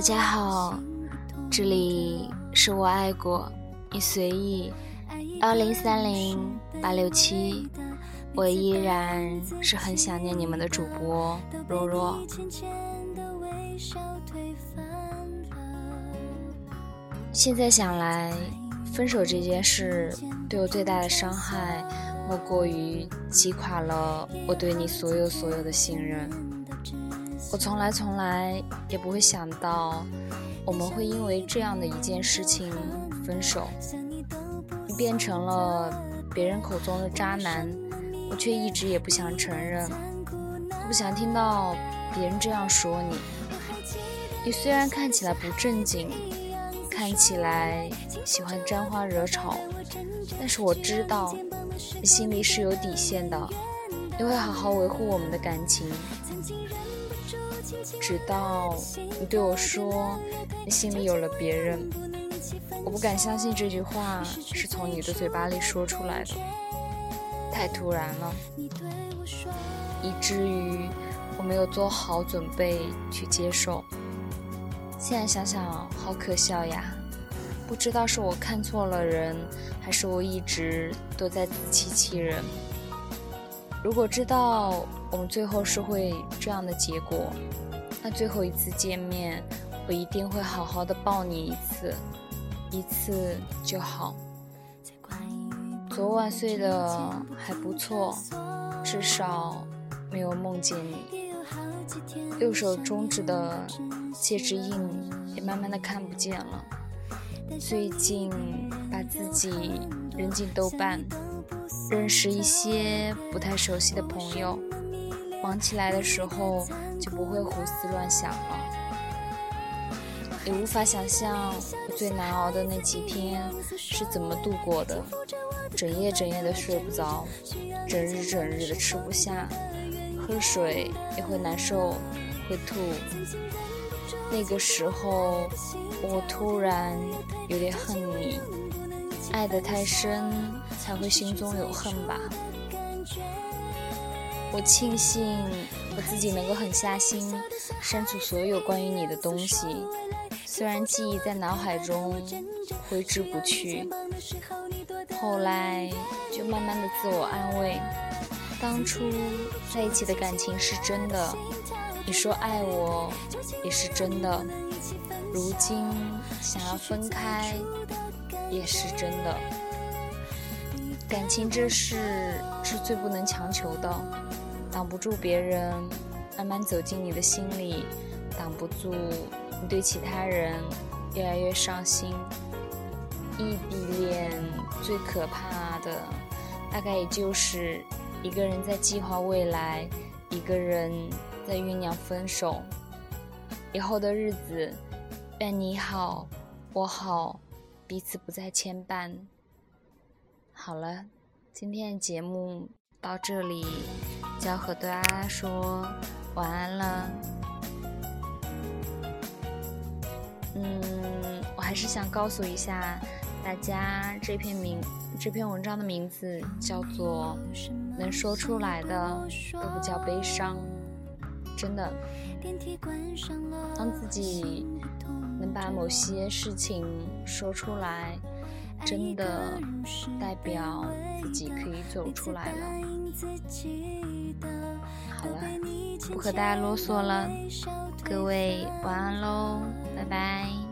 大家好，这里是我爱过你随意幺零三零八六七，我依然是很想念你们的主播若若。现在想来，分手这件事对我最大的伤害，莫过于击垮了我对你所有所有的信任。我从来从来也不会想到，我们会因为这样的一件事情分手。你变成了别人口中的渣男，我却一直也不想承认。不想听到别人这样说你。你虽然看起来不正经，看起来喜欢沾花惹草，但是我知道你心里是有底线的，你会好好维护我们的感情。直到你对我说你心里有了别人，我不敢相信这句话是从你的嘴巴里说出来的，太突然了，以至于我没有做好准备去接受。现在想想好可笑呀，不知道是我看错了人，还是我一直都在自欺欺人。如果知道我们最后是会这样的结果。那最后一次见面，我一定会好好的抱你一次，一次就好。昨晚睡得还不错，至少没有梦见你。右手中指的戒指印也慢慢的看不见了。最近把自己扔进豆瓣，认识一些不太熟悉的朋友。忙起来的时候就不会胡思乱想了。也无法想象我最难熬的那几天是怎么度过的，整夜整夜的睡不着，整日整日的吃不下，喝水也会难受，会吐。那个时候我突然有点恨你，爱得太深才会心中有恨吧。我庆幸我自己能够狠下心删除所有关于你的东西，虽然记忆在脑海中挥之不去。后来就慢慢的自我安慰，当初在一起的感情是真的，你说爱我也是真的，如今想要分开也是真的。感情这事是最不能强求的。挡不住别人慢慢走进你的心里，挡不住你对其他人越来越上心。异地恋最可怕的，大概也就是一个人在计划未来，一个人在酝酿分手。以后的日子，愿你好，我好，彼此不再牵绊。好了，今天的节目到这里。就要和大家说晚安了。嗯，我还是想告诉一下大家，这篇名这篇文章的名字叫做《能说出来的都不叫悲伤》。真的，当自己能把某些事情说出来。真的代表自己可以走出来了。好了，不和大家啰嗦了，各位晚安喽，拜拜。